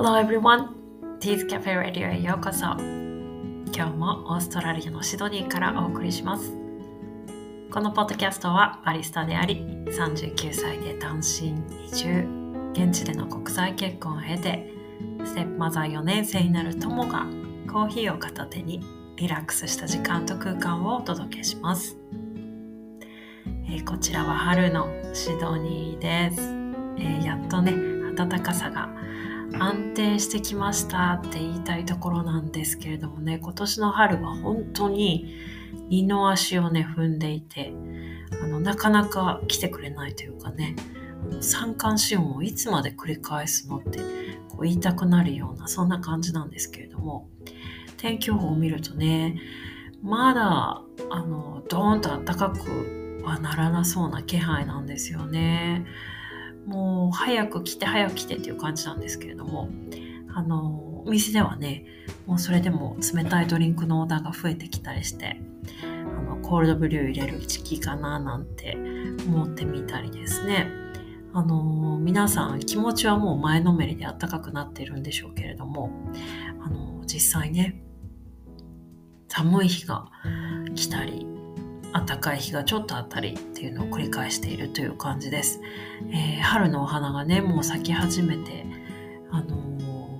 Hello everyone! Teas Cafe Radio へようこそ。今日もオーストラリアのシドニーからお送りします。このポッドキャストはバリスタであり39歳で単身移住現地での国際結婚を経てステップマザー4年生になる友がコーヒーを片手にリラックスした時間と空間をお届けします、えー、こちらは春のシドニーです、えー、やっとね暖かさが安定してきましたって言いたいところなんですけれどもね今年の春は本当に二の足をね踏んでいてあのなかなか来てくれないというかね三寒四温をいつまで繰り返すのってこう言いたくなるようなそんな感じなんですけれども天気予報を見るとねまだあのドーンと暖かくはならなそうな気配なんですよね。もう早く来て早く来てっていう感じなんですけれどもあのお店ではねもうそれでも冷たいドリンクのオーダーが増えてきたりしてあのコールドブリュー入れる時期かななんて思ってみたりですね。あの皆さん気持ちはもう前のめりで暖かくなっているんでしょうけれどもあの実際ね寒い日が来たり暖かい日がちょっとあったりっていうのを繰り返しているという感じです。えー、春のお花がね、もう咲き始めて、あのー、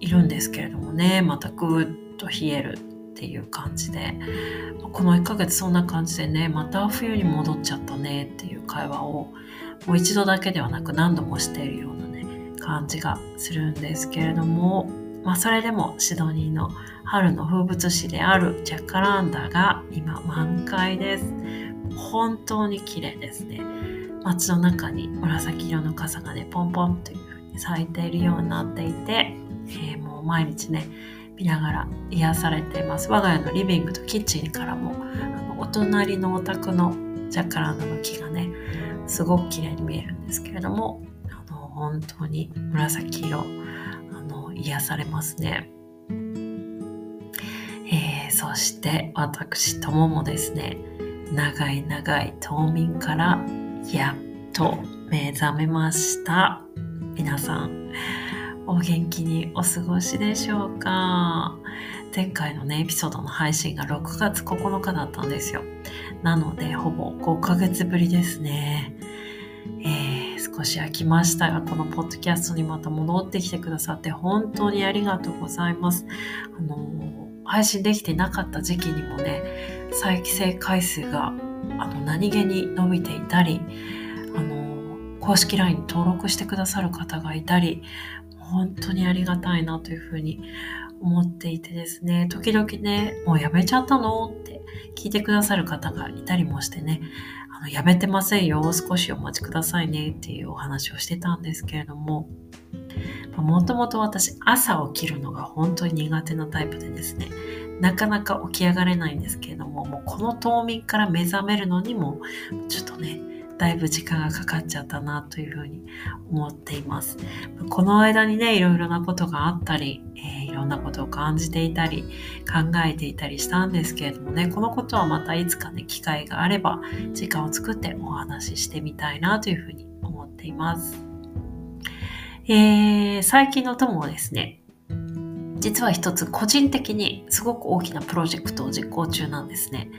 いるんですけれどもね、またぐーっと冷えるっていう感じで、この1ヶ月そんな感じでね、また冬に戻っちゃったねっていう会話を、もう一度だけではなく何度もしているようなね、感じがするんですけれども、まあそれでもシドニーの春の風物詩であるジャカランダが今満開です。本当に綺麗ですね。街の中に紫色の傘がね、ポンポンという風に咲いているようになっていて、えー、もう毎日ね、見ながら癒されています。我が家のリビングとキッチンからも、あのお隣のお宅のジャカランダの木がね、すごく綺麗に見えるんですけれども、あの本当に紫色、癒されますね。えーそして私とももですね、長い長い冬眠からやっと目覚めました。皆さん、お元気にお過ごしでしょうか？前回のね、エピソードの配信が6月9日だったんですよ。なので、ほぼ5ヶ月ぶりですね。少し空きましたが、このポッドキャストにまた戻ってきてくださって本当にありがとうございます。あの配信できてなかった時期にもね再生回数があの何気に伸びていたりあの公式 LINE に登録してくださる方がいたり本当にありがたいなというふうに思っていてですね。時々ねもうやめちゃったの？って聞いてくださる方がいたりもしてね。あのやめてませんよ。少しお待ちくださいね。っていうお話をしてたんですけれども。もともと私朝起きるのが本当に苦手なタイプでですね。なかなか起き上がれないんですけれどももうこの冬眠から目覚めるのにもちょっとねだいぶ時間がかかっちゃったなというふうに思っています。この間にね、いろいろなことがあったり、えー、いろんなことを感じていたり、考えていたりしたんですけれどもね、このことはまたいつかね、機会があれば、時間を作ってお話ししてみたいなというふうに思っています。えー、最近の友はですね、実は一つ個人的にすごく大きなプロジェクトを実行中なんですね。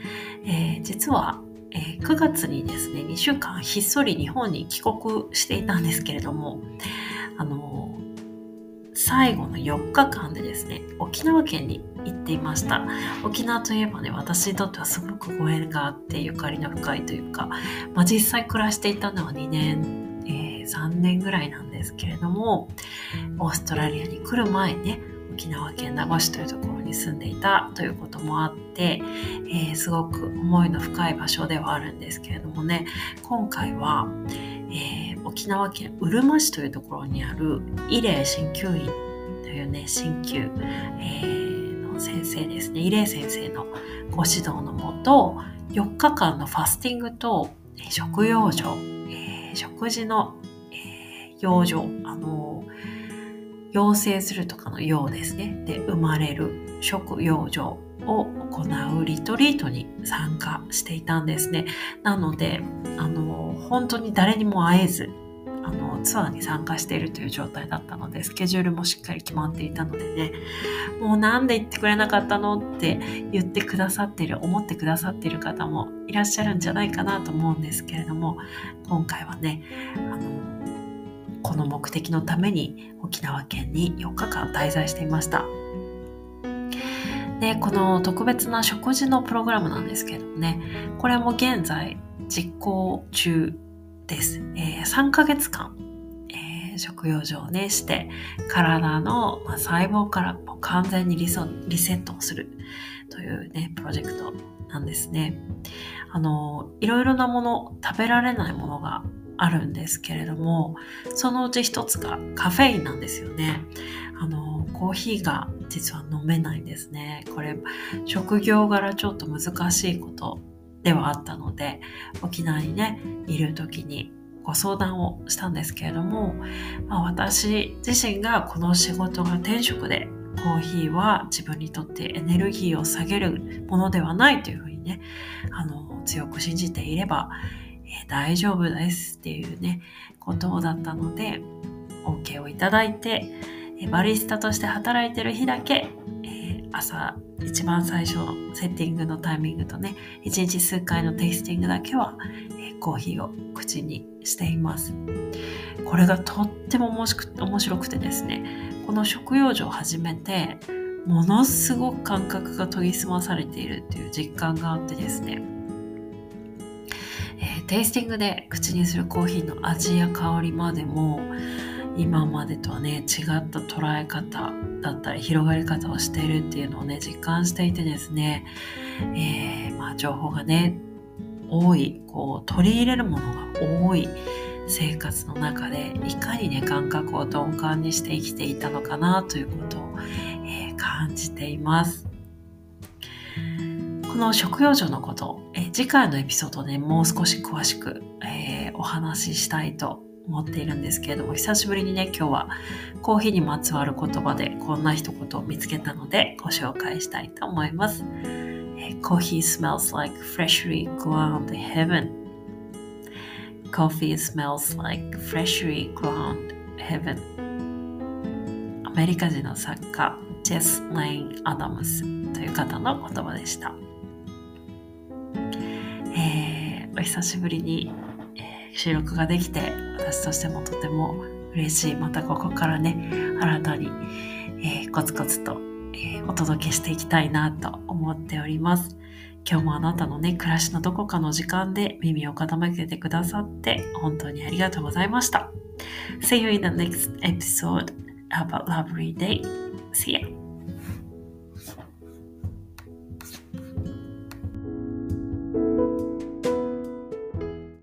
えー、実は、えー、9月にですね、2週間ひっそり日本に帰国していたんですけれども、あの最後の4日間でですね、沖縄県に行っていました。沖縄といえばね、私にとってはすごくご縁があってゆかりの深いというか、まあ、実際暮らしていたのは2年え3年ぐらいなんですけれどもオーストラリアに来る前ね沖縄県名護市というところに住んでいたということもあって、えー、すごく思いの深い場所ではあるんですけれどもね。今回は、えー、沖縄県うるま市というところにある慰霊鍼灸院というね鍼灸、えー、の先生ですね。慰霊先生のご指導のもと4日間のファスティングと食用所、えー、食事の養生、あの、養成するとかの養ですね。で、生まれる食養生を行うリトリートに参加していたんですね。なので、あの、本当に誰にも会えず、あの、ツアーに参加しているという状態だったので、スケジュールもしっかり決まっていたのでね、もうなんで言ってくれなかったのって言ってくださってる、思ってくださっている方もいらっしゃるんじゃないかなと思うんですけれども、今回はね、あの、この目的のために沖縄県に4日間滞在していました。で、この特別な食事のプログラムなんですけどもね、これも現在実行中です。えー、3ヶ月間、えー、食用上をね、して、体の、まあ、細胞からもう完全にリソリセットをするというね、プロジェクトなんですね。あの、いろいろなもの、食べられないものがあるんですけれども、そのうち一つがカフェインなんですよね。あの、コーヒーが実は飲めないんですね。これ、職業柄ちょっと難しいことではあったので、沖縄にね、いる時にご相談をしたんですけれども、まあ、私自身がこの仕事が転職でコーヒーは自分にとってエネルギーを下げるものではないというふうにね、あの、強く信じていれば、えー、大丈夫ですっていうね、ことだったので、OK をいただいて、えバリスタとして働いてる日だけ、えー、朝一番最初のセッティングのタイミングとね、一日数回のテイスティングだけは、えー、コーヒーを口にしています。これがとっても面白くてですね、この食用所を始めて、ものすごく感覚が研ぎ澄まされているっていう実感があってですね、テイスティングで口にするコーヒーの味や香りまでも、今までとはね違った捉え方だったり広がり方をしているっていうのをね実感していてですね、えー、まあ、情報がね多いこう取り入れるものが多い生活の中でいかにね感覚を鈍感にして生きていたのかなということを、えー、感じています。この食用所のこと、え、次回のエピソードでもう少し詳しく、えー、お話ししたいと思っているんですけれども、久しぶりにね、今日はコーヒーにまつわる言葉でこんな一言を見つけたのでご紹介したいと思います。Coffee smells like freshly ground heaven. Coffee smells like freshly ground heaven. アメリカ人の作家、ジェス・レイン・アダムスという方の言葉でした。お久しぶりに収録ができて私としてもとても嬉しいまたここからね新たに、えー、コツコツと、えー、お届けしていきたいなと思っております今日もあなたのね暮らしのどこかの時間で耳を傾けてくださって本当にありがとうございました See you in the next episode. Have a lovely day. See ya.